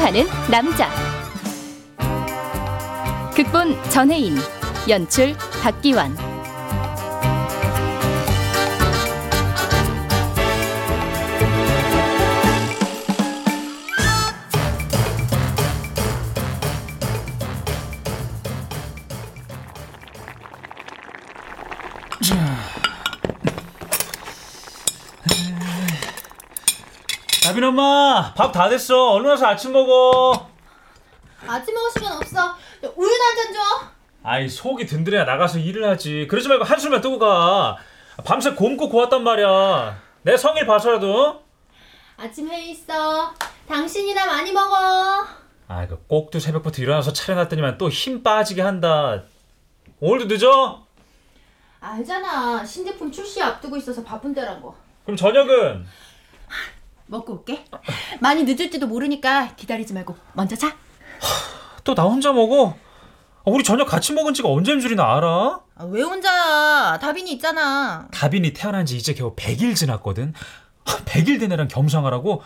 하는 남자. 극본 전혜인, 연출 박기환. 엄마 밥 다 됐어 얼른 와서 아침 먹어 아침 먹을 시간 없어. 우유 한잔 줘. 아이 속이 든든해야 나가서 일을 하지 그러지 말고 한숨만 뜨고 가 밤새 곰고 고왔단 말이야 내 성일 봐서라도 아침 회의 있어. 당신이나 많이 먹어. 아 이거 꼭두 새벽부터 일어나서 차려놨더니만 또 힘 빠지게 한다 오늘도 늦어? 알잖아. 신제품 출시 앞두고 있어서 바쁜 데란 거. 그럼 저녁은? 먹고 올게. 많이 늦을지도 모르니까 기다리지 말고 먼저 자. 또 나 혼자 먹어? 아, 우리 저녁 같이 먹은 지가 언제인 줄이나 알아? 아, 왜 혼자야? 다빈이 있잖아. 다빈이 태어난 지 이제 겨우 100일 지났거든 100일 된 애랑 겸상하라고?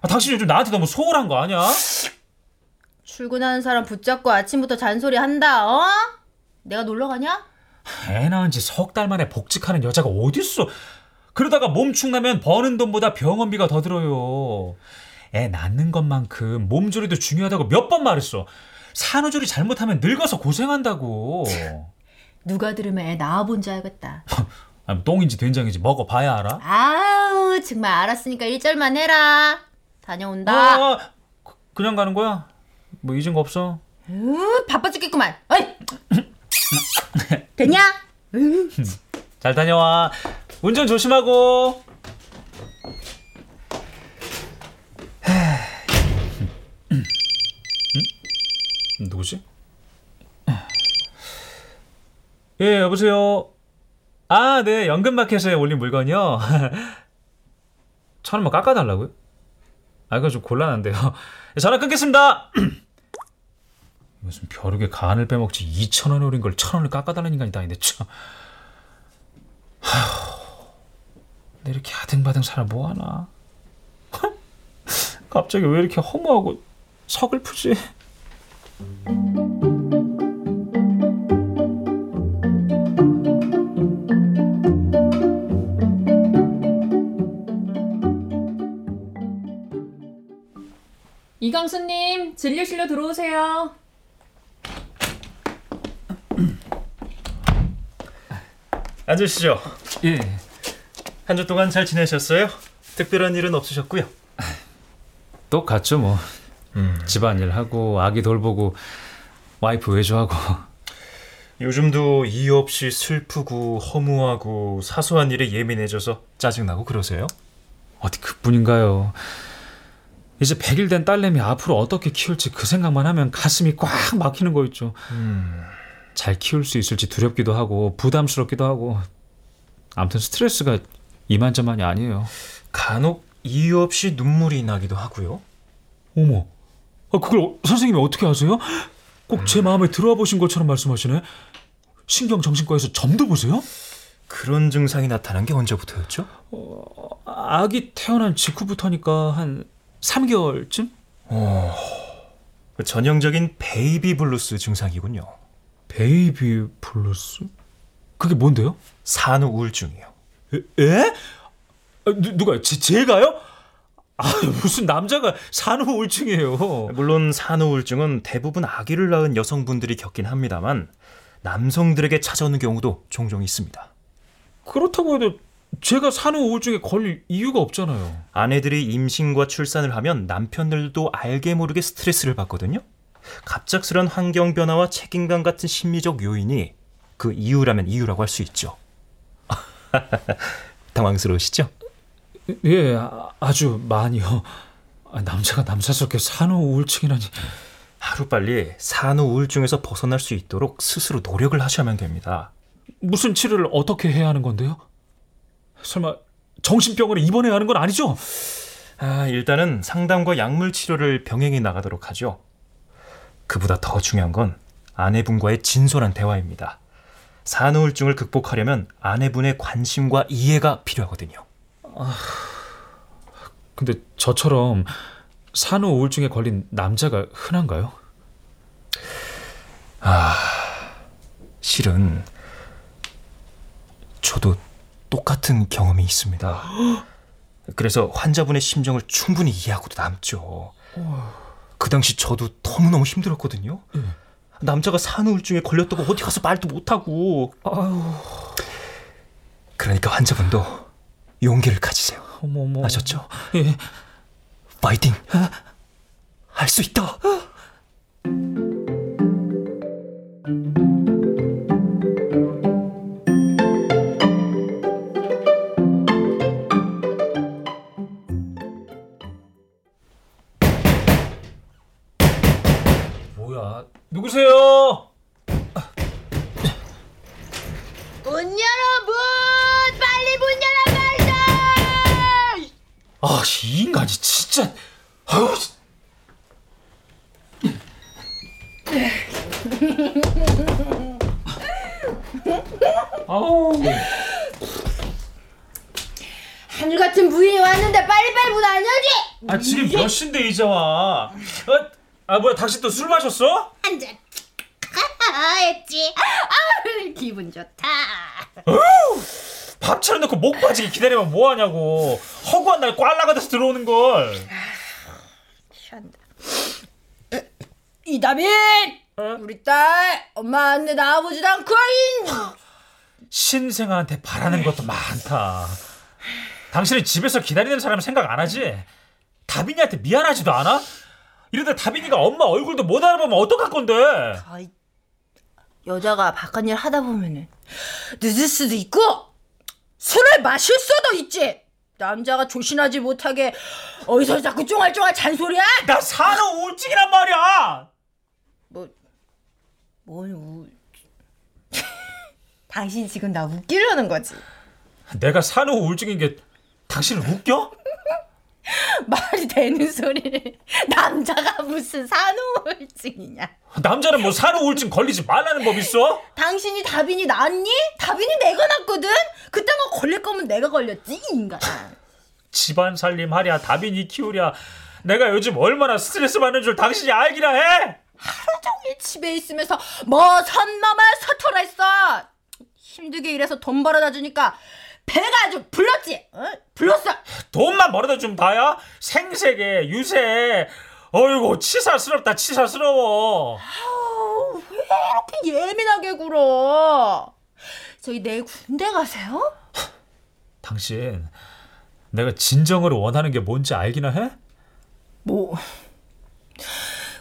아, 당신 요즘 나한테 너무 소홀한 거 아니야? 출근하는 사람 붙잡고 아침부터 잔소리 한다. 어? 내가 놀러 가냐? 애 낳은 지 석 달 만에 복직하는 여자가 어딨어 그러다가 몸축 나면 버는 돈보다 병원비가 더 들어요 애 낳는 것만큼 몸조리도 중요하다고 몇 번 말했어 산후조리 잘못하면 늙어서 고생한다고 누가 들으면 애 낳아본 줄 알겠다. 아, 똥인지 된장인지 먹어봐야 알아? 아우 정말 알았으니까 일절만 해라. 다녀온다. 아, 그- 그냥 가는 거야? 뭐 잊은 거 없어? 으, 바빠 죽겠구만. 어이. 됐냐? 으, 잘 다녀와. 운전 조심하고. 음? 누구지? 예 여보세요. 아 네 연금마켓에 올린 물건이요. 천 원만 깎아달라고요? 아 이거 좀 곤란한데요. 전화 끊겠습니다. 무슨 벼룩에 간을 빼먹지. 2천 원에 올린 걸 천 원을 깎아달라는 인간이 다 있는데 참 내 이렇게 아등바등 살아 뭐하나 갑자기 왜 이렇게 허무하고 서글프지 이강수님, 진료실로 들어오세요. 앉으시죠. 예 한 주 동안 잘 지내셨어요? 특별한 일은 없으셨고요. 똑같죠 뭐 집안일 하고 아기 돌보고 와이프 외조하고 요즘도 이유 없이 슬프고 허무하고 사소한 일에 예민해져서 짜증나고 그러세요? 어디 그뿐인가요 이제 100일 된 딸내미 앞으로 어떻게 키울지 그 생각만 하면 가슴이 꽉 막히는 거 있죠 잘 키울 수 있을지 두렵기도 하고 부담스럽기도 하고 아무튼 스트레스가 이만저만이 아니에요 간혹 이유 없이 눈물이 나기도 하고요. 어머 아, 그걸 어- 선생님이 어떻게 아세요? 꼭제 마음에 들어와 보신 것처럼 말씀하시네 신경정신과에서 점도 보세요? 그런 증상이 나타난 게 언제부터였죠? 아기 태어난 직후부터니까 한 3개월쯤? 그 전형적인 baby blues 증상이군요. baby blues? 그게 뭔데요? 산후 우울증이요. 에? 에? 아, 누, 누가 제, 제가요? 아 무슨 남자가 산후 우울증이에요. 물론 산후 우울증은 대부분 아기를 낳은 여성분들이 겪긴 합니다만 남성들에게 찾아오는 경우도 종종 있습니다. 그렇다고 해도 제가 산후 우울증에 걸릴 이유가 없잖아요. 아내들이 임신과 출산을 하면 남편들도 알게 모르게 스트레스를 받거든요. 갑작스런 환경 변화와 책임감 같은 심리적 요인이 그 이유라면 이유라고 할 수 있죠. 당황스러우시죠? 예, 아, 아주 많이요. 아, 남자가 남사스럽게 산후 우울증이라니. 하루빨리 산후 우울증에서 벗어날 수 있도록 스스로 노력을 하셔야만 됩니다. 무슨 치료를 어떻게 해야 하는 건데요? 설마 정신병원에 입원해야 하는 건 아니죠? 아, 일단은 상담과 약물 치료를 병행해 나가도록 하죠. 그보다 더 중요한 건 아내분과의 진솔한 대화입니다. 산후우울증을 극복하려면 아내분의 관심과 이해가 필요하거든요. 근데 저처럼 산후 우울증에 걸린 남자가 흔한가요? 실은 저도 똑같은 경험이 있습니다. 그래서 환자분의 심정을 충분히 이해하고도 남죠. 그 당시 저도 너무너무 힘들었거든요. 남자가 산후우울증에 걸렸다고 어디 가서 말도 못하고. 그러니까 환자분도 용기를 가지세요. 어머 어머. 아셨죠? 예. 파이팅! 할 수 있다! 누구세요? 문 열어 문 빨리 문 열어 빨리 아, 이 인간이 진짜. 아유. 씨. 아우. 하늘 같은 부인이 왔는데 빨리빨리 문 안 열지 아 지금 몇 시인데 이제 와? 어? 아 뭐야 당신 또 술 마셨어? 한잔 했지. 아 기분 좋다. 밥 차려놓고 목 빠지게 기다리면 뭐하냐고. 허구한 날 꽐라가 돼서 들어오는 걸. 취한다. 이다빈! 어? 우리 딸 엄마 안내 나와보지도 않고 인! 신생아한테 바라는 것도 많다. 당신은 집에서 기다리는 사람 생각 안 하지? 다빈이한테 미안하지도 않아? 이러다 다빈이가 엄마 얼굴도 못 알아보면 어떡할 건데 아이, 여자가 바깥 일 하다 보면은 늦을 수도 있고 술을 마실 수도 있지. 남자가 조신하지 못하게 어디서 자꾸 쫑알쫑알 잔소리야? 나 산후 우울증이란 말이야 뭐, 뭔 우... 당신 지금 나 웃기려는 거지. 내가 산후 우울증인 게 당신을 웃겨? 말이 되는 소리를 남자가 무슨 산후우울증이냐? 남자는 뭐 산후 우울증 걸리지 말라는 법 있어? 당신이 다빈이 낳았니? 다빈이 내가 낳거든. 그딴 거 걸릴 거면 내가 걸렸지 이 인간. 집안 살림 하랴 다빈이 키우랴 내가 요즘 얼마나 스트레스 받는 줄 당신이 알기나 해 하루 종일 집에 있으면서 뭐 선마마 서툴했어. 힘들게 일해서 돈 벌어다 주니까 배가 아주 불렀지. 어? 불렀어. 돈만 벌어다 주면 다야 생색에 유세 어이구 치사스럽다 치사스러워 아우, 왜 이렇게 예민하게 굴어? 저희 내일 군대 가세요? 당신 내가 진정으로 원하는 게 뭔지 알기나 해? 뭐,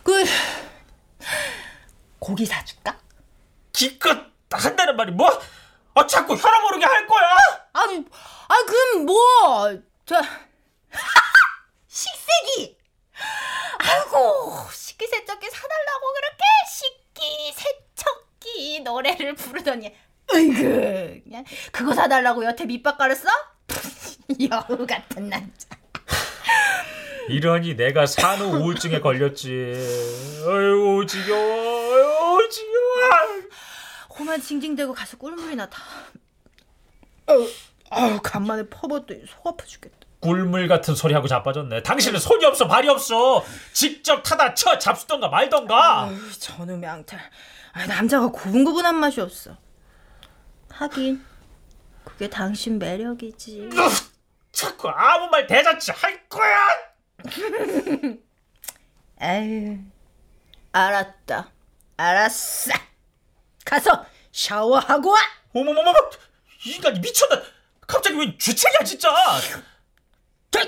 그 고기 사줄까? 기껏 한다는 말이 뭐? 아 자꾸 혈압 오르게 할 거야? 아니, 아 그럼 뭐, 저 식세기. 아이고 식기세척기 사달라고 그렇게 식기세척기 노래를 부르더니, 으이그 그냥 그거 사달라고 여태 밑밥 깔았어? 여우 같은 남자. 이러니 내가 산후 우울증에 걸렸지 어이구 지겨워 어이구 지겨워 코만 징징대고 가서 꿀물이 나다. 아우, 아우 간만에 퍼봤더니 속 아파 죽겠다. 꿀물 같은 소리 하고 자빠졌네 당신은 손이 없어 발이 없어 직접 타다 쳐 잡수던가 말던가 아유, 저놈의 앙탈. 아, 남자가 고분고분한 맛이 없어. 하긴 그게 당신 매력이지. 자꾸 아무 말 대잔치 할 거야 에휴, 알았다. 알았어. 가서 샤워하고 와. 어머머머머 이 인간이 미쳤나 갑자기 웬 주책이야 진짜 저,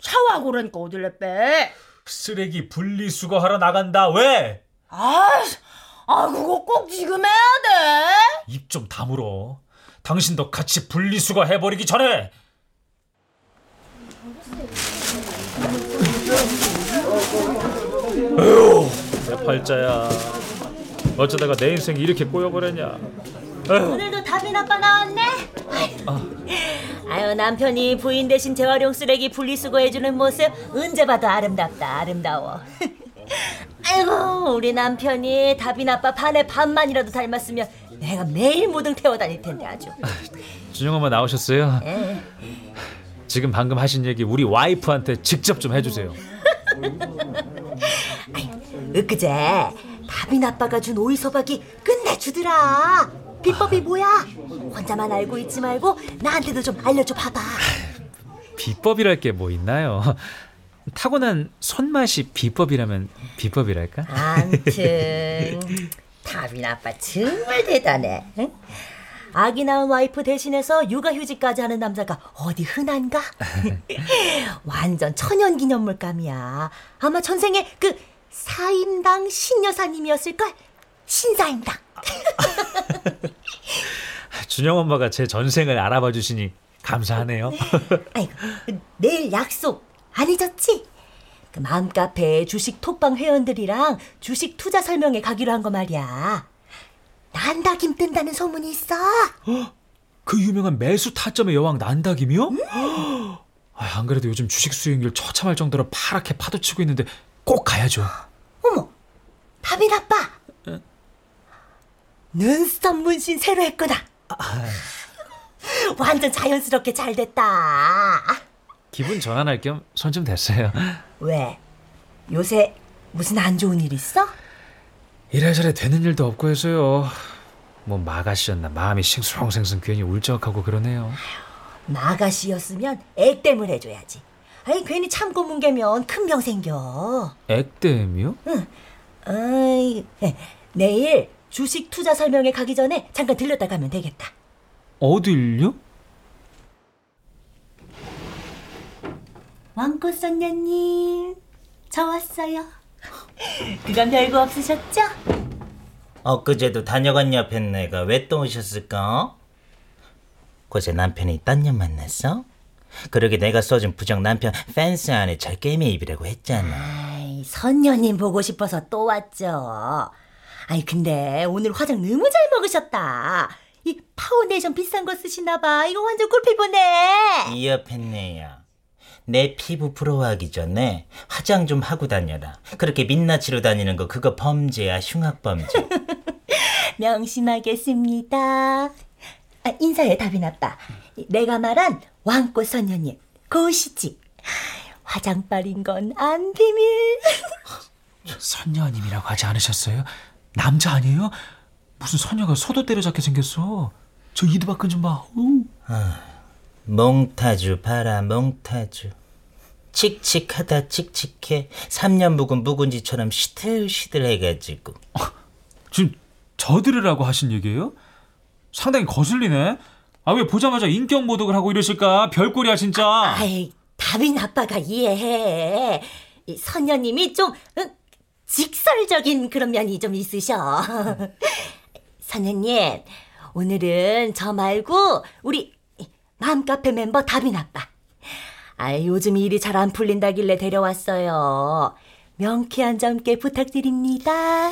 샤워하고 오라니까 어딜래 빼. 쓰레기 분리수거하러 나간다 왜? 아, 아 그거 꼭 지금 해야 돼. 입 좀 다물어 당신도 같이 분리수거 해버리기 전에 에휴 내 팔자야 어쩌다가 내 인생이 이렇게 꼬여버렸냐 오늘도 다빈 아빠 나왔네. 아유 남편이 부인 대신 재활용 쓰레기 분리수거해주는 모습 언제 봐도 아름답다 아름다워. 아이고 우리 남편이 다빈 아빠 반에 반만이라도 닮았으면 내가 매일 무등 태워 다닐 텐데 아주. 준영 엄마 나오셨어요? 지금 방금 하신 얘기 우리 와이프한테 직접 좀 해주세요 엊그제 다빈 아빠가 준 오이소박이 끝내주더라. 비법이 뭐야? 혼자만 알고 있지 말고 나한테도 좀 알려줘 봐봐. 비법이랄 게 뭐 있나요? 타고난 손맛이 비법이라면 비법이랄까? 암튼 다빈 아빠 정말 대단해. 응? 아기 낳은 와이프 대신해서 육아휴직까지 하는 남자가 어디 흔한가? 완전 천연기념물감이야. 아마 전생에 그 사임당 신여사님이었을걸? 신사임당. 준영 엄마가 제 전생을 알아봐 주시니 감사하네요. 아이고, 내일 약속 안 잊었지? 그 마음카페 주식 톡방 회원들이랑 주식 투자 설명회 가기로 한 거 말이야. 난다김 뜬다는 소문이 있어. 그 유명한 매수 타점의 여왕 난다김이요? 아, 안 그래도 요즘 주식 수익률 처참할 정도로 파랗게 파도치고 있는데 꼭 가야죠. 어머, 다빈 아빠. 눈썹 문신 새로 했구나. 완전 자연스럽게 잘 됐다. 기분 전환할 겸 손 좀 댔어요. 왜? 요새 무슨 안 좋은 일 있어? 이래저래 되는 일도 없고 해서요. 뭐 마가씨였나 마음이 싱숭생숭 괜히 울적하고 그러네요. 마가씨였으면 액땜을 해줘야지. 아니 괜히 참고 뭉개면 큰 병 생겨. 액땜이요? 아이, 예, 내일 주식 투자 설명회 가기 전에 잠깐 들렸다 가면 되겠다. 어딜요? 왕꽃 선녀님, 저 왔어요. 그건 별거 없으셨죠? 엊그제도 다녀간 옆에 내가 왜 또 오셨을까? 고제 남편이 딴 년 만났어? 그러게 내가 써준 부적 남편 팬티 안에 잘 꿰매 입히라고 했잖아. 아이, 선녀님 보고 싶어서 또 왔죠. 아니 근데 오늘 화장 너무 잘 먹으셨다. 이 파운데이션 비싼 거 쓰시나 봐. 이거 완전 꿀피부네. 이 여편네야. 내 피부 부러워하기 전에 화장 좀 하고 다녀라. 그렇게 민낯으로 다니는 거 그거 범죄야 흉악범죄. 명심하겠습니다. 아, 인사해 다빈 아빠. 내가 말한 왕꽃 선녀님 고시지. 화장빨인 건 안 비밀. 선녀님이라고 하지 않으셨어요? 남자 아니에요? 무슨 선녀가 소도 때려잡게 생겼어. 저 이두박근 좀 봐. 어우. 몽타주 봐라 몽타주. 칙칙하다 칙칙해. 3년 묵은 묵은지처럼 시들시들해가지고. 지금 저들으라고 하신 얘기예요? 상당히 거슬리네. 아 왜 보자마자 인격 모독을 하고 이러실까? 별꼴이야 진짜. 아이, 다빈 아빠가 이해해. 이 선녀님이 좀 응, 직설적인 그런 면이 좀 있으셔. 선녀님, 오늘은 저 말고 우리 맘카페 멤버 다빈 아빠. 아, 요즘 일이 잘 안 풀린다길래 데려왔어요. 명쾌한 점께 부탁드립니다.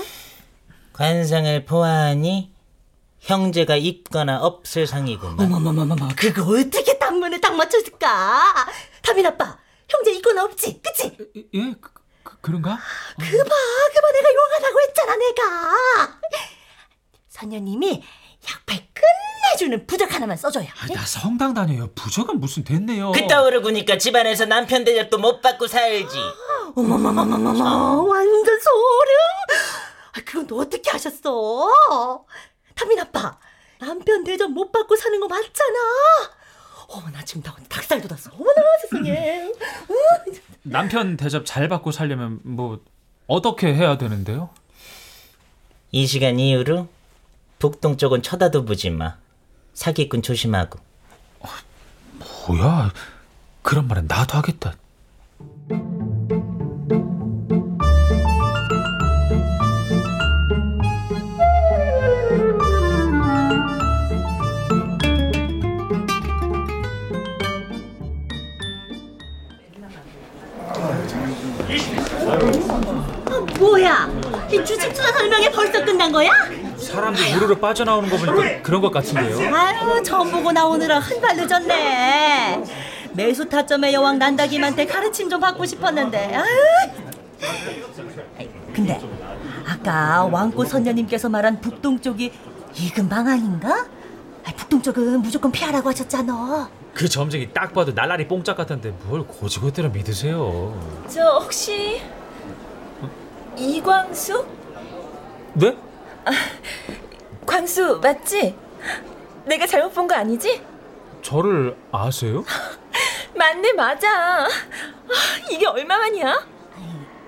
관상을 보아하니 형제가 있거나 없을 상이구만. 어머머머머머, 그거 어떻게 단문에 딱 맞췄을까? 다빈 아빠, 형제 있거나 없지, 그치? 예? 그, 그, 그 런가? 그 봐, 그 봐, 내가 용하다고 했잖아, 내가. 선녀님이 약발 끝내주는 부적 하나만 써줘요. 아, 나 성당 다녀요. 부적은 무슨 됐네요. 그따위로 구니까 집안에서 남편 대접도 못 받고 살지. 어머머머머머머, 완전 소름. 아, 그건 또 어떻게 하셨어? 다민 아빠, 남편 대접 못 받고 사는 거 맞잖아. 어머, 나 지금 나 닭살 돋았어. 어머나, 세상에. 남편 대접 잘 받고 살려면 뭐 어떻게 해야 되는데요? 이 시간 이후로 북동 쪽은 쳐다도 보지 마. 사기꾼 조심하고. 뭐야? 그런 말은 나도 하겠다. 뭐야? 이 주식 투자 설명회 벌써 끝난 거야? 사람들 우르르 빠져나오는 거 보니까 그런 것 같은데요. 아유, 처음 보고 나오느라 한 발 늦었네. 매수 타점의 여왕 난다김한테 가르침 좀 받고 싶었는데. 아유. 근데 아까 왕꽃 선녀님께서 말한 북동쪽이 이 근방 아닌가? 북동쪽은 무조건 피하라고 하셨잖아. 그 점쟁이 딱 봐도 날라리 뽕짝 같은데 뭘 고지고대로 믿으세요? 저 혹시 이광수? 네? 광수 맞지? 내가 잘못 본 거 아니지? 저를 아세요? 맞네 맞아. 아, 이게 얼마만이야?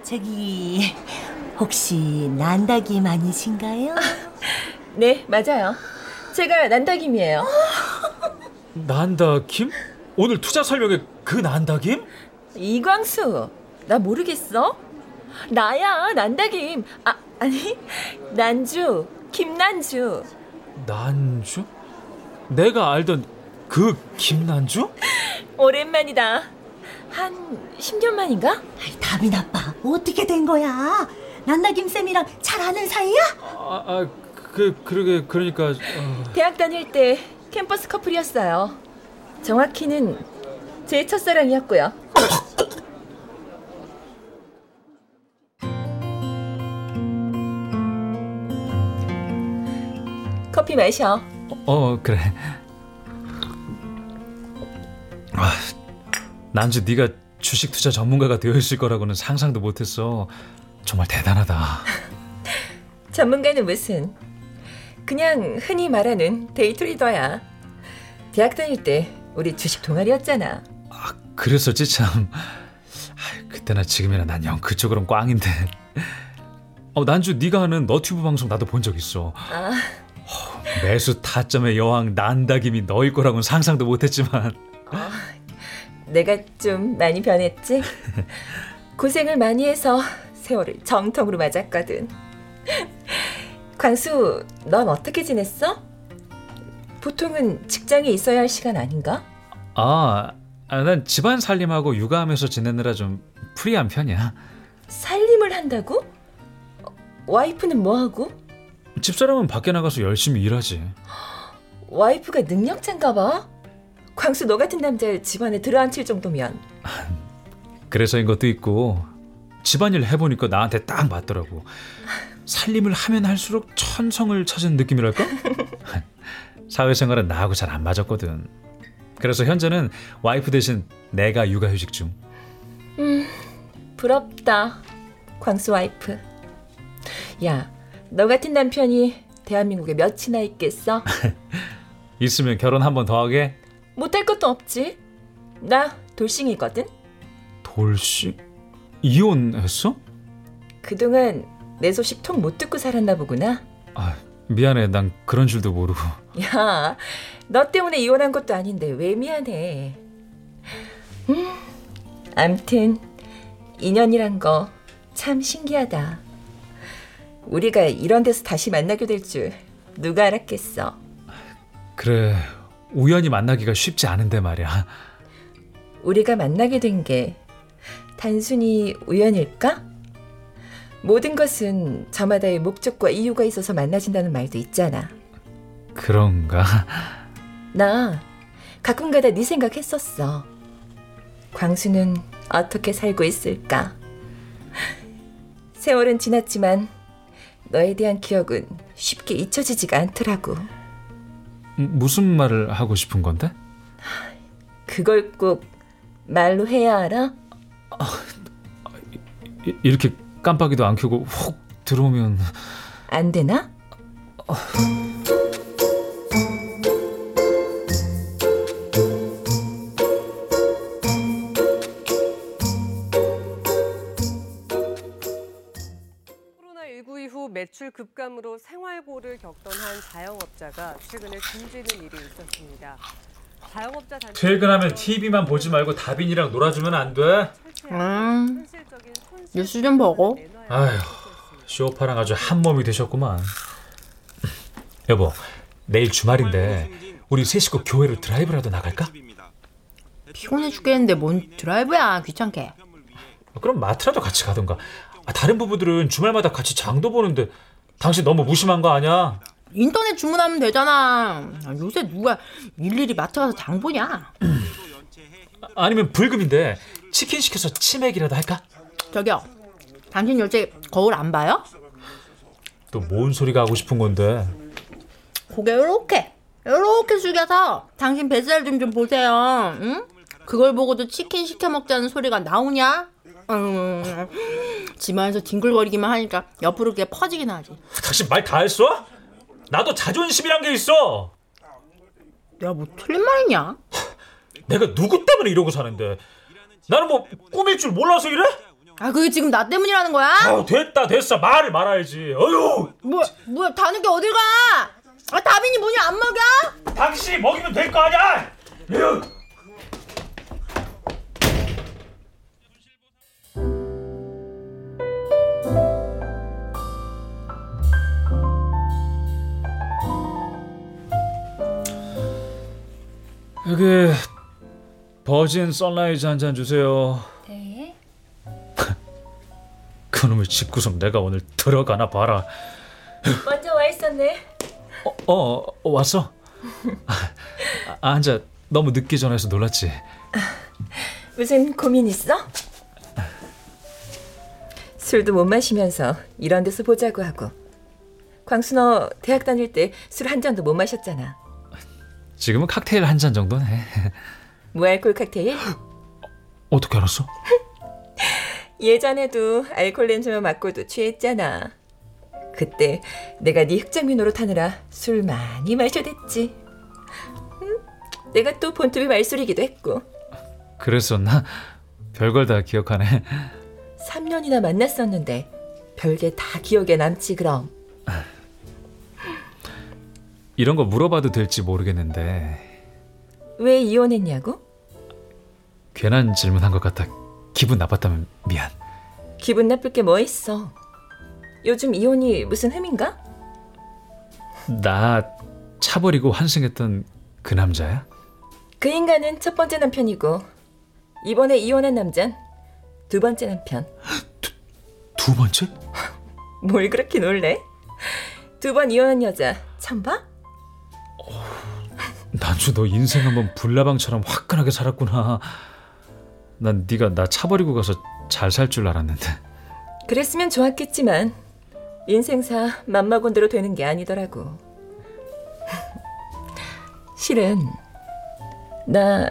저기 혹시 난다김 아니신가요? 네 맞아요. 제가 난다김이에요. 난다김? 오늘 투자 설명에 그 난다김? 이광수 나 모르겠어? 나야 난다김. 아 아니 난주 김난주. 난주? 내가 알던 그 김난주? 오랜만이다. 한 10년 만인가? 아이, 답이 나빠. 어떻게 된 거야? 난다김 쌤이랑 잘 아는 사이야? 아, 아, 그 그러게 그러니까 어, 대학 다닐 때 캠퍼스 커플이었어요. 정확히는 제 첫사랑이었고요. 커피 마셔. 어 그래. 아, 난주 네가 주식 투자 전문가가 되어 있을 거라고는 상상도 못했어. 정말 대단하다. 전문가는 무슨? 그냥 흔히 말하는 데이트리더야. 대학 다닐 때 우리 주식 동아리였잖아. 그랬었지 참. 아, 그때나 지금이나 난 영 그쪽으론 꽝인데. 어 난주 네가 하는 너튜브 방송 나도 본 적 있어. 아, 어, 매수 타점의 여왕 난다김이 너일 거라고는 상상도 못했지만. 내가 좀 많이 변했지? 고생을 많이 해서 세월을 정통으로 맞았거든. 광수, 넌 어떻게 지냈어? 보통은 직장에 있어야 할 시간 아닌가? 아, 아, 난 집안 살림하고 육아하면서 지내느라 좀 프리한 편이야. 살림을 한다고? 어, 와이프는 뭐하고? 집사람은 밖에 나가서 열심히 일하지. 와이프가 능력자인가 봐? 광수 너 같은 남자 집안에 들어앉힐 정도면 그래서인 것도 있고 집안일 해보니까 나한테 딱 맞더라고. 살림을 하면 할수록 천성을 찾은 느낌이랄까? 사회생활은 나하고 잘 안 맞았거든. 그래서 현재는 와이프 대신 내가 육아휴직 중. 부럽다 광수 와이프 야 너 같은 남편이 대한민국에 몇이나 있겠어? 있으면 결혼 한 번 더 하게? 못할 것도 없지. 나 돌싱이거든. 돌씨? 이혼했어? 그동안 내 소식 통 못 듣고 살았나 보구나. 아, 미안해. 난 그런 줄도 모르고. 야, 너 때문에 이혼한 것도 아닌데 왜 미안해. 음, 암튼 인연이란 거 참 신기하다. 우리가 이런 데서 다시 만나게 될 줄 누가 알았겠어. 그래. 우연히 만나기가 쉽지 않은데 말이야. 우리가 만나게 된 게 단순히 우연일까? 모든 것은 저마다의 목적과 이유가 있어서 만나진다는 말도 있잖아. 그런가? 나 가끔가다 네 생각했었어. 광수는 어떻게 살고 있을까? 세월은 지났지만 너에 대한 기억은 쉽게 잊혀지지가 않더라고. 무슨 말을 하고 싶은 건데? 그걸 꼭 말로 해야 알아? 이- 이렇게 깜빡이도 안 켜고 훅 들어오면 안 되나? 코 급감으로 생활고를 겪던 한 자영업자가 최근에 숨지는 일이 있었습니다. 자영업자 단체 퇴근하면 TV만 보지 말고 다빈이랑 놀아주면 안 돼? 음, 뉴스 좀 보고. 아휴, 쇼파랑 아주 한 몸이 되셨구만. 여보, 내일 주말인데 우리 세 식구 교회로 드라이브라도 나갈까? 피곤해 죽겠는데 뭔 드라이브야 귀찮게. 그럼 마트라도 같이 가던가. 아, 다른 부부들은 주말마다 같이 장도 보는데 당신 너무 무심한 거 아니야? 인터넷 주문하면 되잖아. 아, 요새 누가 일일이 마트 가서 장 보냐? 아니면 불금인데 치킨 시켜서 치맥이라도 할까? 저기요, 당신 요새 거울 안 봐요? 또 뭔 소리가 하고 싶은 건데? 고개 이렇게 이렇게 숙여서 당신 뱃살 좀 좀 보세요. 응? 그걸 보고도 치킨 시켜 먹자는 소리가 나오냐? 음, 집안에서 뒹굴거리기만 하니까 옆으로 그게 퍼지긴 하지. 당신 말 다 했어? 나도 자존심이란 게 있어. 내가 뭐 틀린 말이냐? 내가 누구 때문에 이러고 사는데? 나는 뭐 꾸밀 줄 몰라서 이래? 아 그게 지금 나 때문이라는 거야? 아우 됐다 됐어 말을 말아야지. 어휴. 뭐야 뭐야 다 늦게 어딜 가? 아 다빈이 문이 안 먹여? 당신이 먹이면 될 거 아니야. 에 여기 버진 선라이즈 한 잔 주세요. 네. 그놈의 집구석 내가 오늘 들어가나 봐라. 먼저 와 있었네. 어, 어, 어, 왔어? 아, 앉아. 너무 늦기 전해서 놀랐지. 무슨 고민 있어? 술도 못 마시면서 이런 데서 보자고 하고. 광수 너 대학 다닐 때 술 한 잔도 못 마셨잖아. 지금은 칵테일 한 잔 정도는 해. 무알콜 칵테일? 어떻게 알았어? 예전에도 알콜 냄새만 맡고도 취했잖아. 그때 내가 네 흑장미 노릇하느라 술 많이 마셔댔지. 응? 내가 또 본투비 말소리기도 했고 그랬었나? 별걸 다 기억하네. 3년이나 만났었는데 별게 다 기억에 남지 그럼. 이런 거 물어봐도 될지 모르겠는데 왜 이혼했냐고? 괜한 질문한 것 같아. 기분 나빴다면 미안. 기분 나쁠 게 뭐 있어? 요즘 이혼이 무슨 흠인가? 나 차버리고 환승했던 그 남자야? 그 인간은 첫 번째 남편이고 이번에 이혼한 남잔 두 번째 남편. 두 번째? 뭘 그렇게 놀래? 두 번 이혼한 여자 처음 봐? 난주 너 인생 한번 불나방처럼 화끈하게 살았구나. 난 네가 나 차버리고 가서 잘 살 줄 알았는데. 그랬으면 좋았겠지만 인생사 맘마곤대로 되는 게 아니더라고. 실은 나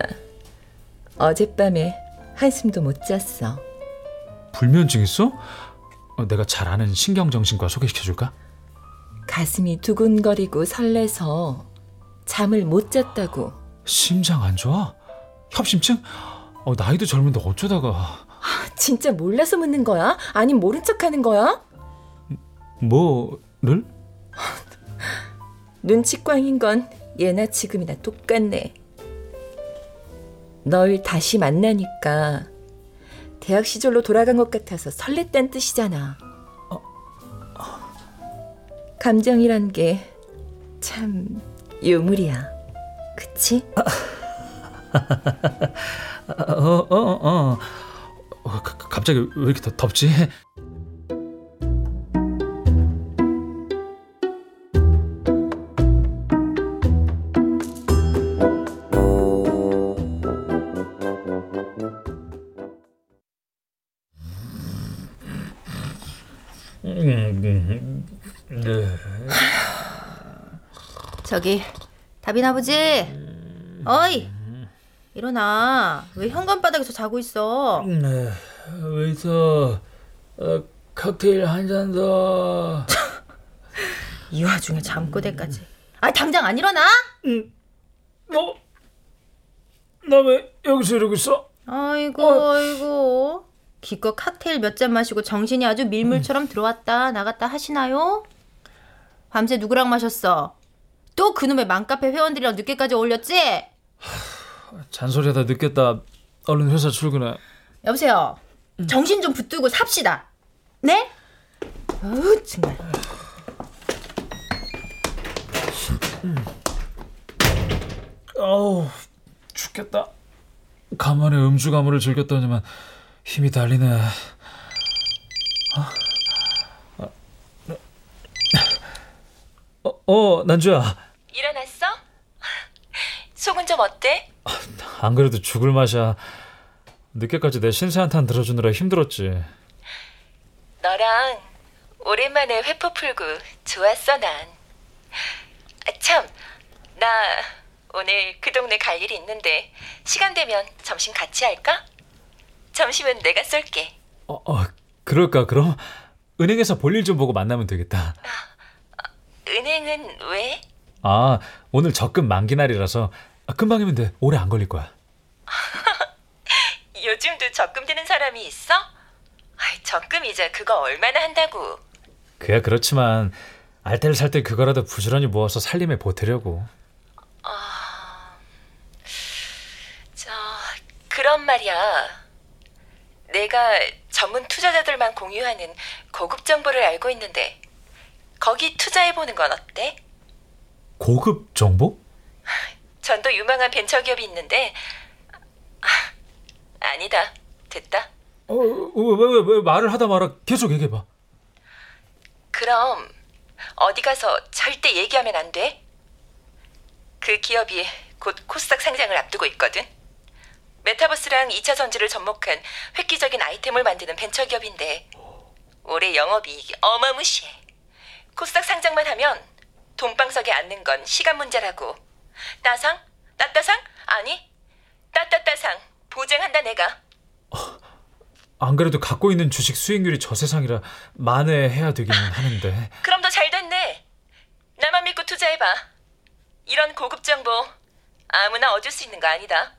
어젯밤에 한숨도 못 잤어. 불면증 있어? 어, 내가 잘 아는 신경정신과 소개시켜줄까? 가슴이 두근거리고 설레서 잠을 못 잤다고. 심장 안 좋아? 협심증? 어, 나이도 젊은데 어쩌다가 진짜 몰라서 묻는 거야? 아님 모른 척 하는 거야? 뭐를? 눈치 꽝인 건 예나 지금이나 똑같네. 널 다시 만나니까 대학 시절로 돌아간 것 같아서 설렜단 뜻이잖아. 감정이란 게 참 유물이야. 그치? 어, 어, 어, 어. 갑자기 왜 이렇게 더 덥지? 저기 다빈 아버지 어이 일어나 왜 현관바닥에서 자고 있어 네, 웨이터, 어, 칵테일 한 잔 더. 이 와중에 잠꼬대까지 아 당장 안 일어나? 너, 나왜 여기서 이러고 있어? 아이고 아이고 기껏 칵테일 몇 잔 마시고 정신이 아주 밀물처럼 들어왔다 나갔다 하시나요? 밤새 누구랑 마셨어? 또 그놈의 맘카페 회원들이랑 늦게까지 어울렸지? 잔소리하다 늦겠다. 얼른 회사 출근해. 여보세요 정신 좀 붙들고 삽시다 네? 어우 정말 어우, 죽겠다. 간만에 음주 가물을 즐겼더니만 힘이 달리네. 어, 어, 난주야. 일어났어? 속은 좀 어때? 안 그래도 죽을 맛이야. 늦게까지 내 신세 한탄 들어주느라 힘들었지. 너랑 오랜만에 회포 풀고 좋았어 난. 아, 참, 나 오늘 그 동네 갈 일이 있는데 시간 되면 점심 같이 할까? 점심은 내가 쏠게. 어, 어 그럴까 그럼 은행에서 볼일 좀 보고 만나면 되겠다. 은행은 왜? 아 오늘 적금 만기 날이라서 아, 금방이면 돼. 오래 안 걸릴 거야. 요즘도 적금 드는 사람이 있어? 아이, 적금 이자 그거 얼마나 한다고? 그야 그렇지만 알뜰 살때 그거라도 부지런히 모아서 살림에 보태려고. 저 그런 말이야. 내가 전문 투자자들만 공유하는 고급 정보를 알고 있는데 거기 투자해 보는 건 어때? 고급 정보? 전도 유망한 벤처 기업이 있는데 아, 아니다. 됐다. 어, 왜, 왜, 왜 말을 하다 말아 계속 얘기해봐. 그럼 어디 가서 절대 얘기하면 안 돼? 그 기업이 곧 코스닥 상장을 앞두고 있거든. 메타버스랑 2차 전지를 접목한 획기적인 아이템을 만드는 벤처 기업인데 올해 영업이익이 어마무시해. 코스닥 상장만 하면 돈방석에 앉는 건 시간 문제라고. 따상? 따따상? 아니, 따따따상 보장한다 내가. 안 그래도 갖고 있는 주식 수익률이 저 세상이라 만회해야 되긴 하는데. 그럼 더 잘 됐네. 나만 믿고 투자해봐. 이런 고급 정보 아무나 얻을 수 있는 거 아니다.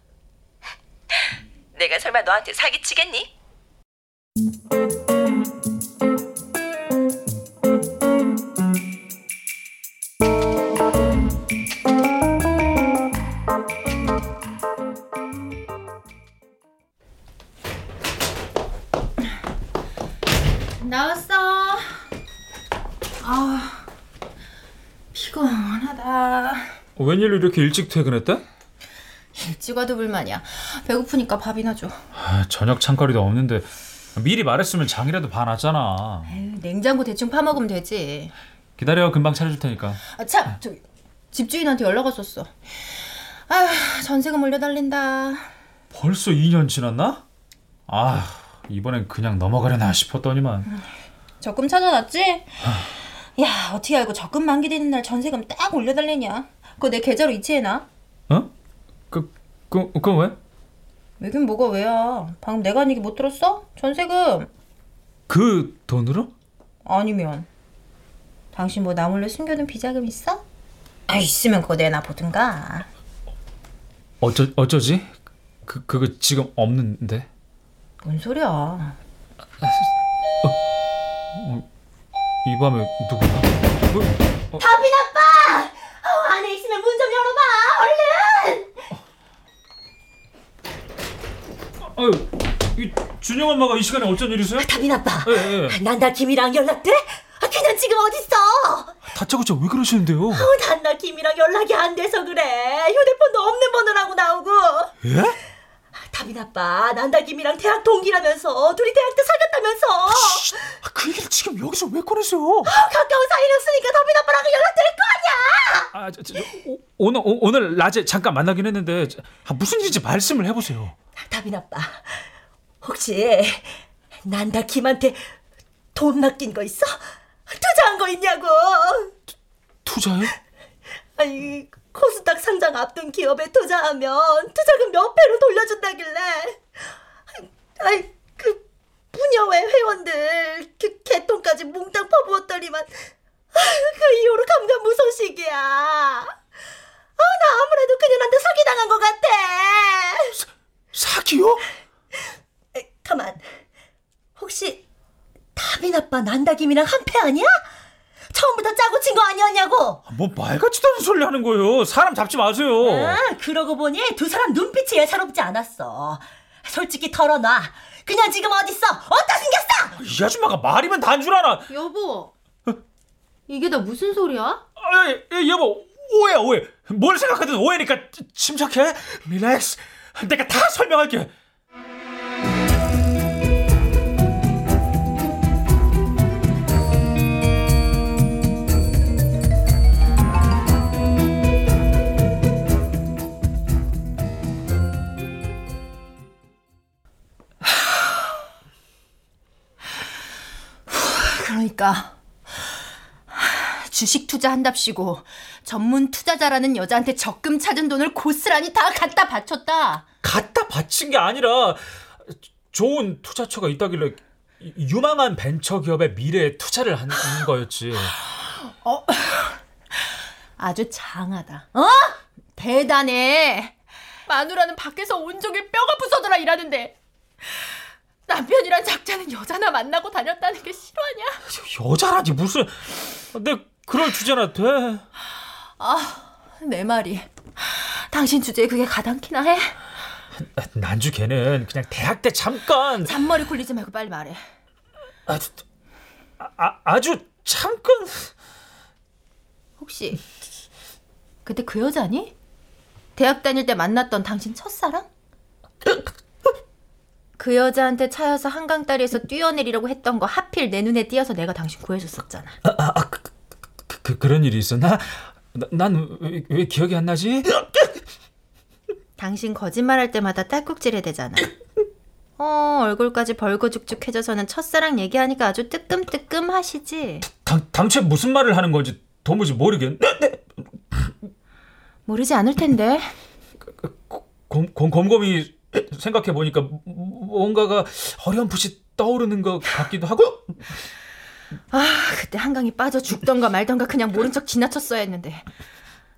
내가 설마 너한테 사기치겠니? 웬일로 이렇게 일찍 퇴근했대? 일찍 와도 불만이야. 배고프니까 밥이나 줘. 아, 저녁 창거리도 없는데 미리 말했으면 장이라도 봐놨잖아. 에휴, 냉장고 대충 파먹으면 되지. 기다려 금방 차려줄 테니까. 아, 참, 저기 집주인한테 연락 왔었어. 아휴, 전세금 올려달린다. 벌써 2년 지났나? 아 이번엔 그냥 넘어가려나 싶었더니만. 적금 찾아놨지? 야, 어떻게 알고 적금 만기되는 날 전세금 딱 올려달래냐? 그거 내 계좌로 이체해놔. 어? 그, 그, 그건 왜? 왜긴 뭐가 왜야? 방금 내가 한 얘기 못 들었어? 전세금. 그 돈으로? 아니면 당신 뭐 나 몰래 숨겨둔 비자금 있어? 아 있으면 그거 내놔 보든가. 어쩌 어쩌지? 그 그거 지금 없는데. 뭔 소리야? 이 밤에 누구야? 어, 아빠! 어, 안에 있으면 문 좀 열어봐! 얼른! 아유, 이 준영 엄마가 이 시간에 어쩐 일이세요? 다빈 아빠! 예, 예. 난나 김이랑 연락돼? 아, 그냥 지금 어딨어? 다짜고짜 왜 그러시는데요? 어, 난나 김이랑 연락이 안 돼서 그래. 휴대폰도 없는 번호라고 나오고. 예? 다빈 아빠, 난다 김이랑 대학 동기라면서 둘이 대학 때 사귀었다면서. 아, 그 얘기를 지금 여기서 왜 꺼내세요? 어, 가까운 사이였으니까 다빈 아빠랑 연락될 거 아니야. 아, 저, 저, 오, 오늘 오, 오늘 낮에 잠깐 만나긴 했는데 저, 아, 무슨 일인지 말씀을 해보세요. 다빈 아빠, 혹시 난다 김한테 돈 맡긴 거 있어? 투자한 거 있냐고. 투자요? 아니 코스닥 상장 앞둔 기업에 투자하면 투자금 몇 배로 돌려준다길래 아이 그 부녀회 회원들 그 개똥까지 몽땅 퍼부었더니만 그 이후로 감감 무소식이야 아 나 아무래도 그년한테 사기당한 것 같아 사기요? 에, 가만 혹시 다빈 아빠 난다김이랑 한패 아니야? 처음부터 짜고 친 거 아니었냐고 뭐 말같지도 않은 소리 하는 거예요. 사람 잡지 마세요. 아, 그러고 보니 두 사람 눈빛이 예사롭지 않았어. 솔직히 털어놔. 그냥 지금 어딨어? 어디다 생겼어? 이 아줌마가 말이면 단 줄 알아. 여보, 이게 다 무슨 소리야? 아, 예, 예, 여보 오해야 오해. 뭘 생각하든 오해니까 침착해. 릴렉스. 내가 다 설명할게. 그러니까 주식 투자한답시고 전문 투자자라는 여자한테 적금 찾은 돈을 고스란히 다 갖다 바쳤다. 갖다 바친 게 아니라 좋은 투자처가 있다길래 유망한 벤처 기업의 미래에 투자를 하는 거였지. 아주 장하다. 어? 대단해. 마누라는 밖에서 온종일 뼈가 부서져라 일하는데 남편이란 작자는 여자나 만나고 다녔다는 게 실화냐? 여자라니 무슨 내 그럴 주제나 돼. 내 말이 당신 주제에 그게 가당키나 해? 난주 걔는 그냥 대학 때 잠깐 잔머리 굴리지 말고 빨리 말해. 아, 아, 아주 잠깐 혹시 그때 그 여자니? 대학 다닐 때 만났던 당신 첫사랑? 그 여자한테 차여서 한강 다리에서 뛰어내리려고 했던 거 하필 내 눈에 띄어서 내가 당신 구해줬었잖아. 그, 그 그런 일이 있었나? 난왜 왜 기억이 안 나지? 당신 거짓말할 때마다 딸꾹질해 대잖아. 어 얼굴까지 벌거죽죽해져서는 첫사랑 얘기하니까 아주 뜨끔뜨끔 하시지. 당, 당최 무슨 말을 하는 건지 도무지 모르겠네. 모르지 않을 텐데. 곰, 곰, 곰곰이 생각해 보니까 뭔가가 어렴풋이 떠오르는 것 같기도 하고. 아 그때 한강에 빠져 죽던가 말던가 그냥 모른 척 지나쳤어야 했는데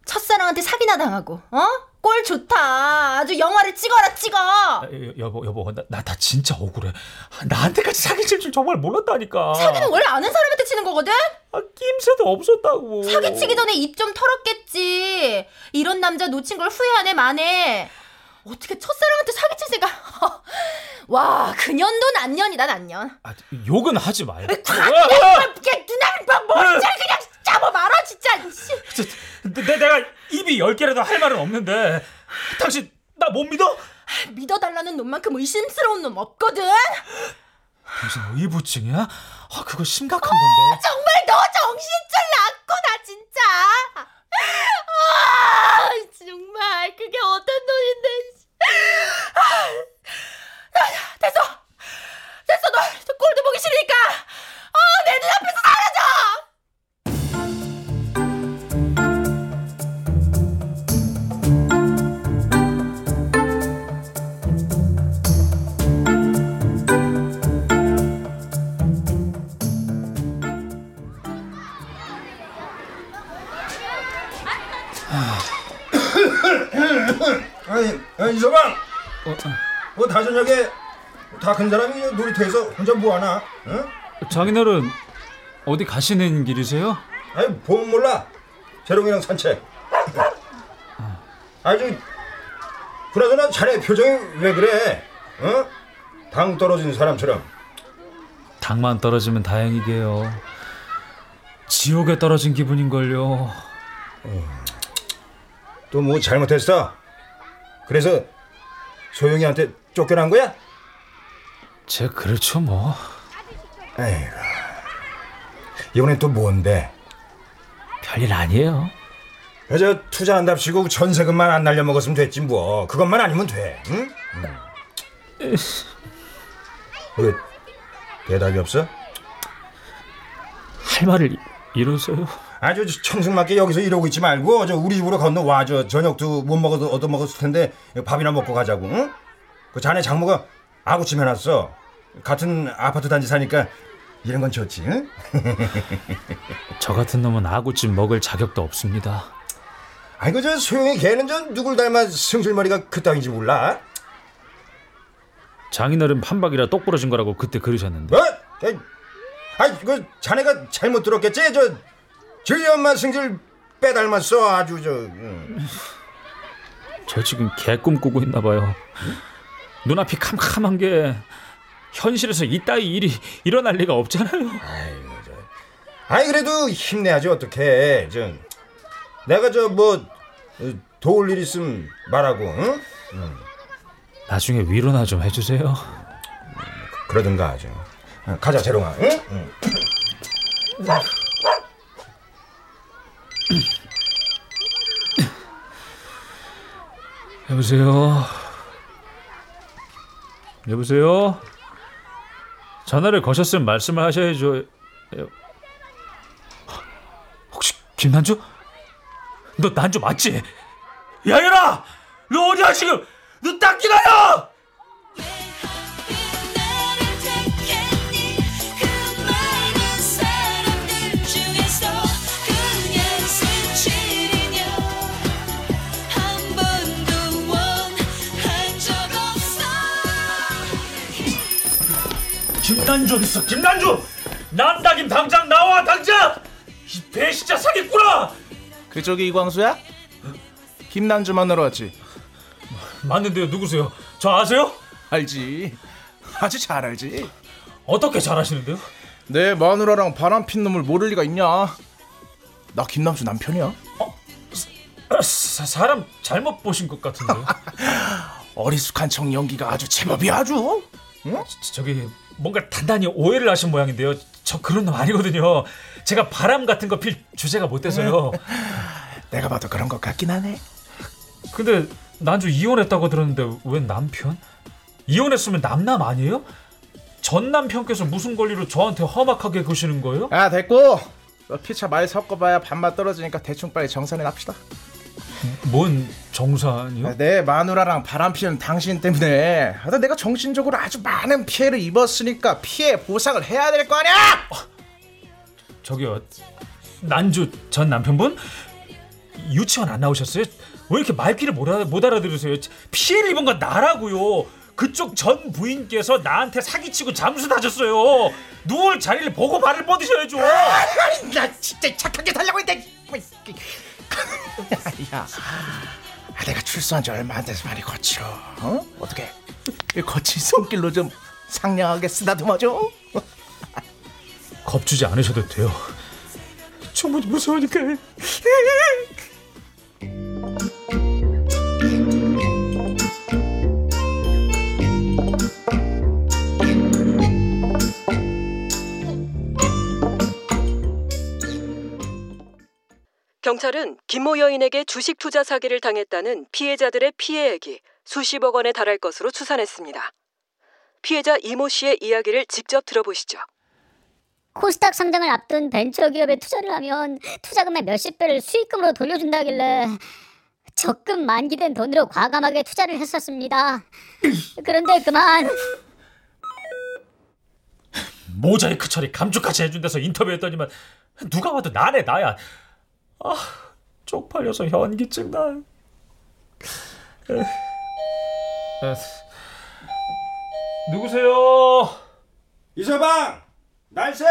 첫사랑한테 사기나 당하고 어? 꼴 좋다 아주 영화를 찍어라 찍어 아, 여- 여보 여보 나나 진짜 억울해. 나한테까지 사기 칠 줄 정말 몰랐다니까. 사기는 원래 아는 사람한테 치는 거거든? 아, 낌새도 없었다고. 사기 치기 전에 입 좀 털었겠지 이런 남자 놓친 걸 후회하네 마네 어떻게 첫사랑한테 사기칠 생각 와 그년도 난년이다 난년 아, 욕은 하지 말고. 이렇게 누나를 막 머리채를 그냥 잡아 말아 진짜 이씨. 내, 내- 내가 입이 열 개라도 할 말은 없는데 당신 나 못 믿어? 믿어달라는 놈만큼 의심스러운 놈 없거든 당신 의부증이야? 아 그거 심각한 건데. 정말 너 정신줄 났구나 진짜 아 정말. 그게 어떤 돈인데 아, 아, 됐어. 됐어. 너, 너 꼴도 보기 싫으니까. 아, 내 눈앞에서 사라져 아니, 야, 이서방. 뭐 다저녁에 다 큰 사람이 놀이터에서 혼자 뭐 하나? 응? 장인어른 어디 가시는 길이세요? 아니, 보면 몰라. 재롱이랑 산책. 아주 그나저나 자네 표정이 왜 그래? 어? 당 떨어진 사람처럼. 당만 떨어지면 다행이게요. 지옥에 떨어진 기분인걸요. 또뭐 잘못했어? 그래서 소영이한테 쫓겨난 거야? 제 그렇죠 뭐. 에이구. 이번엔 또 뭔데? 별일 아니에요. 저 투자한답시고 전세금만 안 날려먹었으면 됐지 뭐 그것만 아니면 돼 응? 응. 왜 대답이 없어? 할 말을 이러세요. 아주 청승맞게 여기서 이러고 있지 말고 저 우리 집으로 건너와 저 저녁도 못 먹어도 얻어 먹었을 텐데 밥이나 먹고 가자고 응? 그 자네 장모가 아구찜 해놨어 같은 아파트 단지 사니까 이런 건 좋지 응? 저 같은 놈은 아구찜 먹을 자격도 없습니다. 아이고 저 소영이 걔는 저 누굴 닮아 승질머리가 그따위인지 몰라 장인어른 판박이라 똑 부러진 거라고 그때 그러셨는데. 뭐? 아이 그 자네가 잘못 들었겠지 저 저희 엄마 승질 빼닮았어 아주 저 응. 저 지금 개꿈 꾸고 있나 봐요. 눈앞이 캄캄한 게 현실에서 이따위 일이 일어날 리가 없잖아요. 아이 그래도 힘내야지 어떡해 저 내가 저 뭐 도울 일 있으면 말하고 응? 나중에 위로나 좀 해주세요. 그러든가 하죠 어, 가자 재롱아 응? 응. 여보세요. 여보세요. 전화를 거셨으면 말씀을 하셔야죠. 여- 혹시 김난주? 너 난주 맞지? 야이라! 너 어디야 지금? 너 닦이나요? 김난주 어디 있어? 김난주! 남다김 당장 나와 당장! 이 배신자 사기꾼아! 그쪽이 이광수야? 김난주 만나러 왔지. 맞는데요 누구세요? 저 아세요? 알지. 아주 잘 알지. 어떻게 잘 아시는데요? 내 마누라랑 바람 핀 놈을 모를 리가 있냐? 나 김남주 남편이야. 아, 사, 사람 잘못 보신 것 같은데요? 어리숙한 청 연기가 아주 제법이야 아주. 저- 저기 뭔가 단단히 오해를 하신 모양인데요. 저 그런 놈 아니거든요. 제가 바람 같은 거 필 주제가 못 돼서요. 내가 봐도 그런 것 같긴 하네. 근데 난주 이혼했다고 들었는데 웬 남편? 이혼했으면 남남 아니에요? 전 남편께서 무슨 권리로 저한테 험악하게 구시는 거예요? 아 됐고. 너 피차 많이 섞어봐야 반맛 떨어지니까 대충 빨리 정산해 납시다. 뭔 정산이요? 내 마누라랑 바람 피는 당신 때문에 내가 정신적으로 아주 많은 피해를 입었으니까 피해 보상을 해야 될 거 아니야? 저기요 난주 전 남편분 유치원 안 나오셨어요? 왜 이렇게 말귀를 못, 알아, 못 알아들으세요? 피해를 입은 건 나라고요. 그쪽 전 부인께서 나한테 사기치고 잠수 타셨어요. 누울 자리를 보고 발을 뻗으셔야죠. 나 진짜 착하게 살려고 했는데. 야, 아, 내가 출소한 지 얼마 안 돼서 말이 거칠어. 어? 어떻게? 이 거친 손길로 좀 상냥하게 쓰다듬어줘. 겁주지 않으셔도 돼요. 정말 무서우니까. 경찰은 김모 여인에게 주식 투자 사기를 당했다는 피해자들의 피해액이 수십억 원에 달할 것으로 추산했습니다. 피해자 이모 씨의 이야기를 직접 들어보시죠. 코스닥 상장을 앞둔 벤처 기업에 투자를 하면 투자금의 몇십 배를 수익금으로 돌려준다길래 적금 만기된 돈으로 과감하게 투자를 했었습니다. 그런데 그만 모자이크 처리 감쪽같이 해준 데서 인터뷰했더니만 누가 봐도 나네 나야. 아 쪽팔려서 현기증 나. 에, 에, 누구세요? 이서방 날새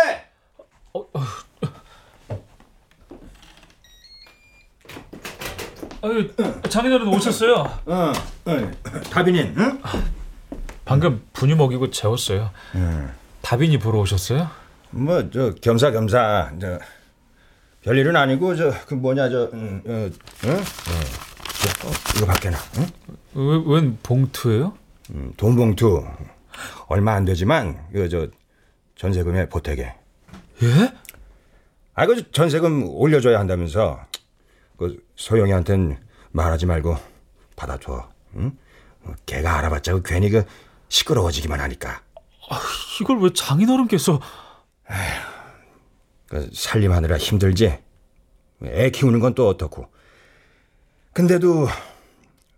아유, 장인어른 오셨어요. 어, 어 다빈인 응? 방금 분유 먹이고 재웠어요. 다빈이 보러 오셨어요? 뭐 저 겸사겸사 저 별일은 아니고 저 그 뭐냐 저 음, 어, 응? 응? 저, 어, 이거 밖에나 응? 왜, 웬 봉투예요? 음, 돈 봉투 얼마 안 되지만 이거 저 전세금에 보태게. 예? 아, 그 전세금 올려줘야 한다면서 그 소영이한텐 말하지 말고 받아줘. 응? 어, 걔가 알아봤자 그 괜히 그 시끄러워지기만 하니까. 이걸 왜 장인어른께서 그 살림하느라 힘들지. 애 키우는 건 또 어떻고. 근데도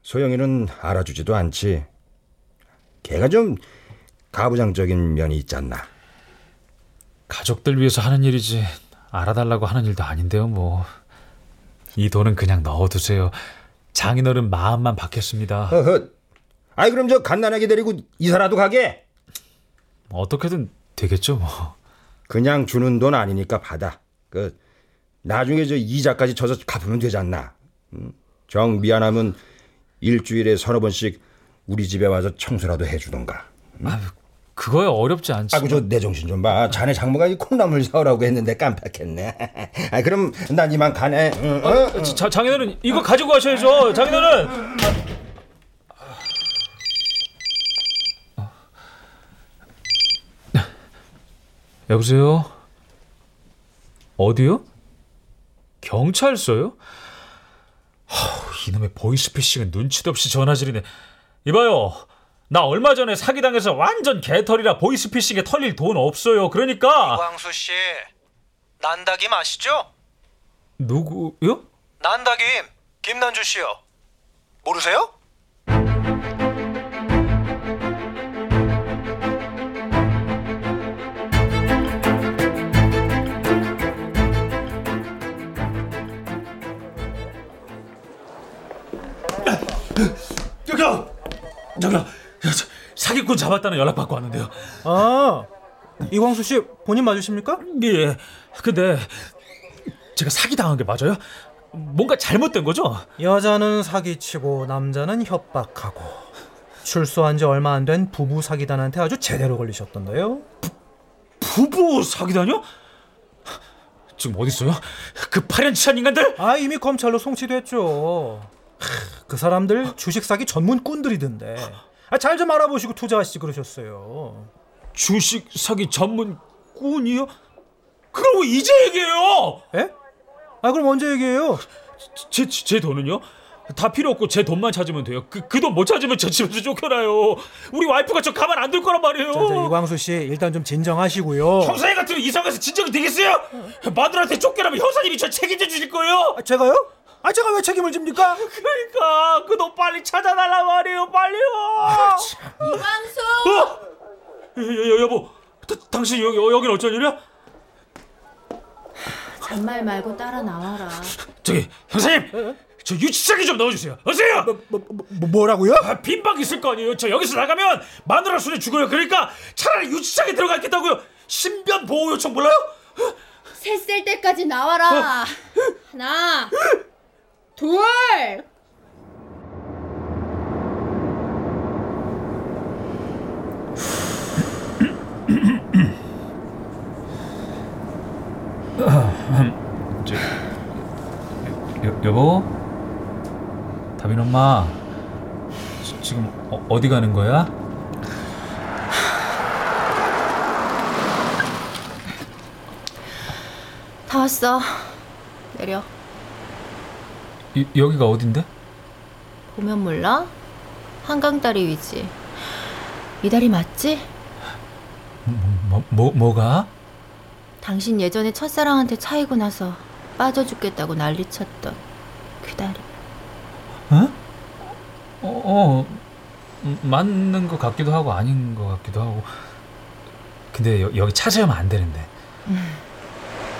소영이는 알아주지도 않지. 걔가 좀 가부장적인 면이 있지 않나. 가족들 위해서 하는 일이지 알아달라고 하는 일도 아닌데요 뭐. 이 돈은 그냥 넣어두세요. 장인어른 마음만 받겠습니다. 허허. 아이 그럼 저 갓난아기 데리고 이사라도 가게. 어떻게든 되겠죠 뭐. 그냥 주는 돈 아니니까 받아. 그 나중에 저 이자까지 쳐서 갚으면 되지 않나. 음, 정 미안하면 일주일에 서너 번씩 우리 집에 와서 청소라도 해주던가. 아, 그거야 어렵지 않지. 아그 저 내 정신 좀 봐. 자네 장모가 이 콩나물 사오라고 했는데 깜빡했네. 아 그럼 난 이만 가네. 응, 어? 어, 자, 장인어른 이거 가지고 가셔야죠. 장인어른. 여보세요? 어디요? 경찰서요? 하우, 이놈의 보이스피싱은 눈치도 없이 전화질이네. 이봐요. 나 얼마 전에 사기당해서 완전 개털이라 보이스피싱에 털릴 돈 없어요. 그러니까 이광수 씨, 난다기 마시죠? 누구요? 난다김 김난주 씨요. 모르세요? 저기요! 저기요! 저, 사기꾼 잡았다는 연락 받고 왔는데요. 아, 이광수 씨 본인 맞으십니까? 예. 근데 제가 사기 당한 게 맞아요? 뭔가 잘못된 거죠? 여자는 사기치고 남자는 협박하고 출소한 지 얼마 안 된 부부 사기단한테 아주 제대로 걸리셨던데요. 부부 사기다뇨? 지금 어디 있어요? 그 파렴치한 인간들? 아 이미 검찰로 송치됐죠. 하, 그 사람들 주식 사기 전문 꾼들이던데. 아, 잘 좀 알아보시고 투자하시지 그러셨어요. 주식 사기 전문 꾼이요? 그럼 왜 이제 얘기해요? 에? 아 그럼 언제 얘기해요? 제, 제 돈은요? 다 필요 없고 제 돈만 찾으면 돼요. 그 그 돈 못 찾으면 저 집에서 쫓겨나요. 우리 와이프가 저 가만 안 둘 거란 말이에요. 자, 자, 이광수 씨 일단 좀 진정하시고요. 형사님 같으면 이상해서 진정이 되겠어요? 마누라한테 쫓겨나면 형사님이 저 책임져 주실 거예요? 아, 제가요? 아 제가 왜 책임을 집니까? 그러니까 그 돈 빨리 찾아달란 말이에요, 빨리요. 이광수! 어? 여, 여, 다, 당신 여기 여긴 어쩐 일이야? 잔말 말고 따라 나와라. 저기 형사님, 저 유치장에 좀 넣어주세요. 어서요. 뭐, 뭐라고요? 아, 빈방 있을 거 아니에요. 저 여기서 나가면 마누라 손에 죽어요. 그러니까 차라리 유치장에 들어갔겠다고요. 신변 보호 요청 몰라요? 새셀 때까지 나와라. 하나, 둘. 저, 여, 여보, 다빈 엄마, 지, 지금 어, 어디 가는 거야? 다 왔어. 내려. 이, 여기가 어딘데? 보면 몰라? 한강 다리 위지. 이 다리 맞지? 뭐, 뭐 뭐가? 당신 예전에 첫사랑한테 차이고 나서 빠져 죽겠다고 난리쳤던 그 다리. 어? 어, 어 음, 맞는 것 같기도 하고 아닌 것 같기도 하고. 근데 여, 여기 찾으면 안 되는데.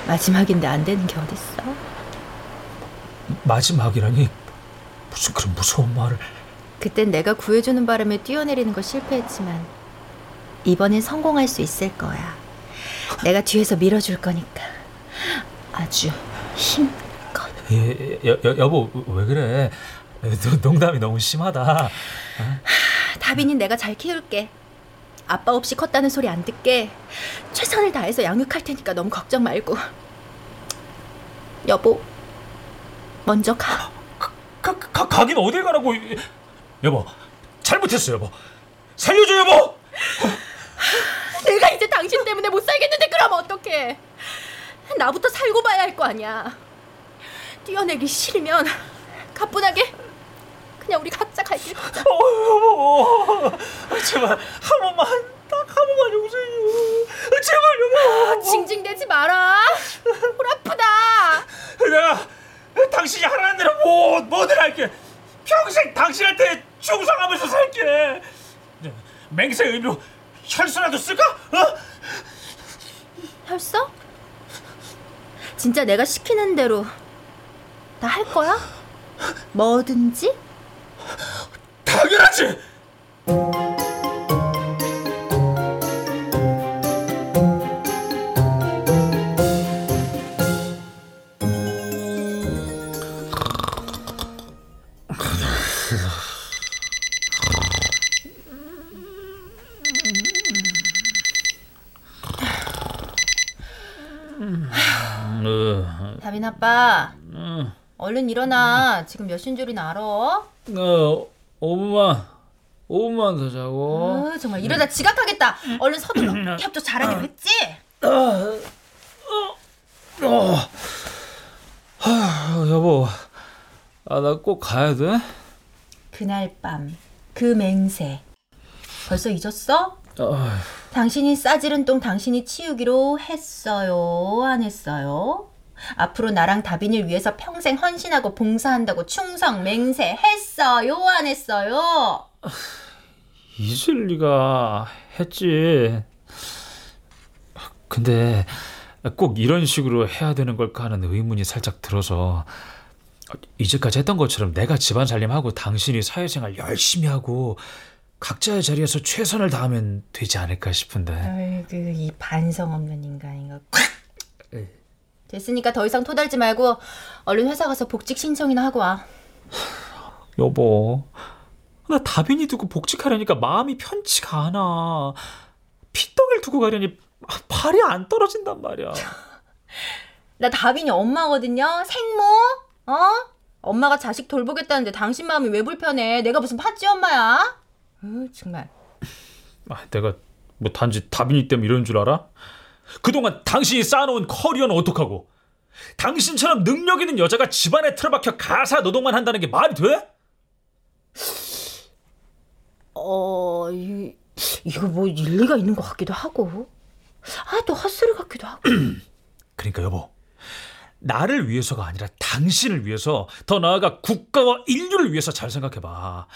마지막인데 안 되는 게 어딨어? 마지막이라니 무슨 그런 무서운 말을. 그땐 내가 구해주는 바람에 뛰어내리는 거 실패했지만 이번엔 성공할 수 있을 거야. 내가 뒤에서 밀어줄 거니까 아주 힘껏. 예, 여, 여, 여보 왜 그래? 노- 농담이 너무 심하다. 다빈이 내가 잘 키울게. 아빠 없이 컸다는 소리 안 듣게 최선을 다해서 양육할 테니까 너무 걱정 말고. 여보, 먼저 가. 가, 가, 가긴 어딜 가라고. 여보 잘못했어 여보. 살려줘 여보. 내가 이제 당신 때문에 못 살겠는데 그럼 어떡해? 나부터 살고 봐야 할 거 아니야. 뛰어내기 싫으면 가뿐하게 그냥 우리 각자 갈길 가자. 어, 여보 제발 한 번만 딱 한 번만 용서해줘. 제발 여보. 징징대지 마라. 홀 아프다. 내가 당신이 하라는 대로 뭐 뭐든 할게. 평생 당신한테 충성하면서 살게. 맹세 의미로 혈서라도 쓸까? 어? 혈서? 진짜 내가 시키는 대로 다 할 거야? 뭐든지? 당연하지. 아빠. 얼른 일어나. 지금 몇 시인 줄이나 알아? 어, 5분만 5분만 더 자고. 어, 정말 이러다 지각하겠다. 얼른 서둘러. 협조 잘하기로 했지? 어. 아, 여보. 아, 나 꼭 가야 돼? 그날 밤, 그 맹세. 벌써 잊었어? 아, 당신이 싸지른 똥 당신이 치우기로 했어요? 안 했어요? 앞으로 나랑 다빈이를 위해서 평생 헌신하고 봉사한다고 충성 맹세 했어요 안 했어요? 잊을 리가 했지. 근데 꼭 이런 식으로 해야 되는 걸까 하는 의문이 살짝 들어서 이제까지 했던 것처럼 내가 집안 살림하고 당신이 사회생활 열심히 하고 각자의 자리에서 최선을 다하면 되지 않을까 싶은데. 아이고 이 반성 없는 인간인가. 됐으니까 더 이상 토달지 말고 얼른 회사 가서 복직 신청이나 하고 와. 여보, 나 다빈이 두고 복직하려니까 마음이 편치가 않아. 피떡을 두고 가려니 발이 안 떨어진단 말이야. 나 다빈이 엄마거든요. 생모. 어? 엄마가 자식 돌보겠다는데 당신 마음이 왜 불편해? 내가 무슨 팥쥐 엄마야? 어, 정말. 아, 내가 뭐 단지 다빈이 때문에 이런 줄 알아? 그동안 당신이 쌓아놓은 커리어는 어떡하고? 당신처럼 능력 있는 여자가 집안에 틀어박혀 가사 노동만 한다는 게 말이 돼? 어, 이, 이거 뭐 일리가 있는 것 같기도 하고. 아, 또 헛소리 같기도 하고. 그러니까 여보, 나를 위해서가 아니라 당신을 위해서, 더 나아가 국가와 인류를 위해서 잘 생각해봐.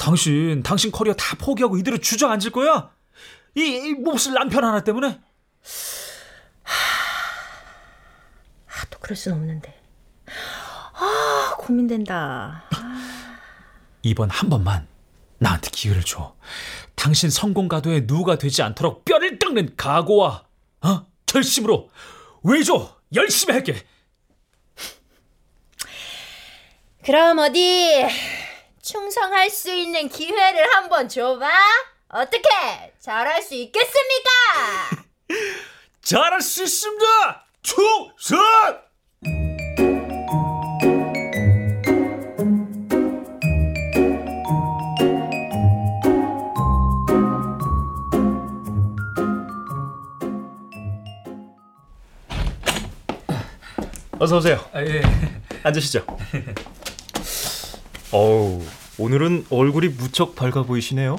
당신, 당신 커리어 다 포기하고 이대로 주저앉을 거야? 이, 이 몹쓸 남편 하나 때문에? 아, 또 그럴 순 없는데. 아, 고민된다. 이번 한 번만 나한테 기회를 줘. 당신 성공 가도에 누가 되지 않도록 뼈를 깎는 각오와 어? 결심으로 왜줘 열심히 할게. 그럼 어디 충성할 수 있는 기회를 한번 줘봐. 어떻게 잘할 수 있겠습니까? 잘할 수 있습니다. 충성. 어서 오세요. 아, 예. 앉으시죠. 어우, 오늘은 얼굴이 무척 밝아 보이시네요.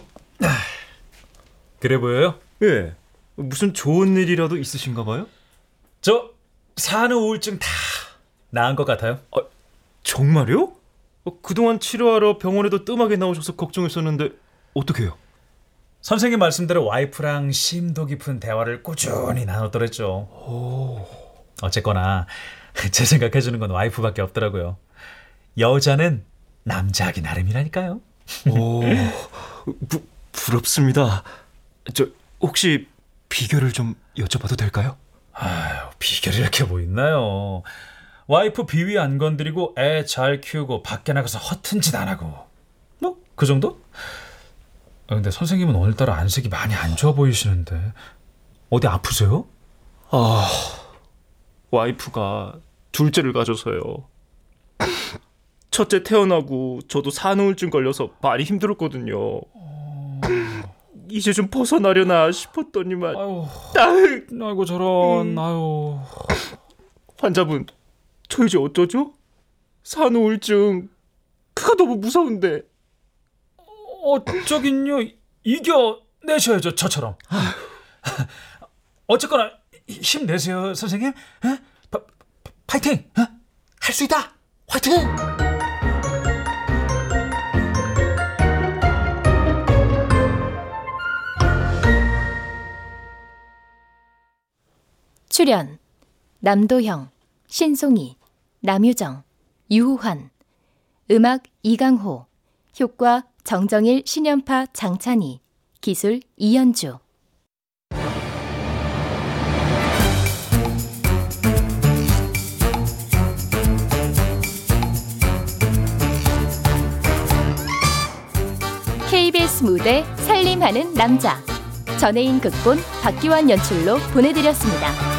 그래 보여요? 예. 무슨 좋은 일이라도 있으신가 봐요? 저 산후 우울증 다 나은 것 같아요. 아, 정말요? 어, 그동안 치료하러 병원에도 뜸하게 나오셔서 걱정했었는데 어떻게요? 선생님 말씀대로 와이프랑 심도 깊은 대화를 꾸준히 나눴더랬죠. 어쨌거나 제 생각해 주는 건 와이프밖에 없더라고요. 여자는 남자하기 나름이라니까요. 오, 부, 부럽습니다. 저 혹시 비결을 좀 여쭤봐도 될까요? 아유, 비결이 이렇게 뭐 있나요? 와이프 비위 안 건드리고 애 잘 키우고 밖에 나가서 허튼 짓 안 하고 뭐 그 정도? 아, 근데 선생님은 오늘따라 안색이 많이 안 좋아 보이시는데 어디 아프세요? 아, 와이프가 둘째를 가져서요. 첫째 태어나고 저도 산후우울증 걸려서 많이 힘들었거든요. 이제 좀 벗어나려나 싶었더니만 아유, 아유, 아이고 저런 아유 환자분 저 이제 어쩌죠? 산후우울증 그가 너무 무서운데 어쩌긴요 이겨 내셔야죠 저처럼. 어쨌거나 힘내세요 선생님. 에? 파, 파, 파이팅. 할 수 있다. 화이팅. 출연 남도형, 신송이, 남유정, 유호환 음악 이강호 효과 정정일, 신연파, 장찬희 기술 이현주 KBS 무대 살림하는 남자 전혜인 극본 박기환 연출로 보내드렸습니다.